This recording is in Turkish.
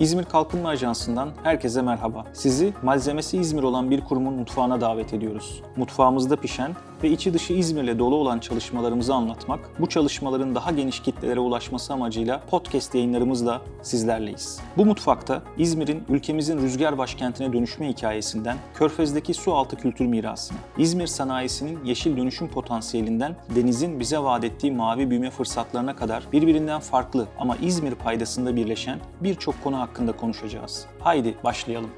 İzmir Kalkınma Ajansı'ndan herkese merhaba. Sizi malzemesi İzmir olan bir kurumun mutfağına davet ediyoruz. Mutfağımızda pişen ve içi dışı İzmir'le dolu olan çalışmalarımızı anlatmak, bu çalışmaların daha geniş kitlelere ulaşması amacıyla podcast yayınlarımızla sizlerleyiz. Bu mutfakta İzmir'in ülkemizin rüzgar başkentine dönüşme hikayesinden Körfez'deki su altı kültür mirasına, İzmir sanayisinin yeşil dönüşüm potansiyelinden denizin bize vaat ettiği mavi büyüme fırsatlarına kadar birbirinden farklı ama İzmir paydasında birleşen birçok konu hakkında konuşacağız. Haydi başlayalım.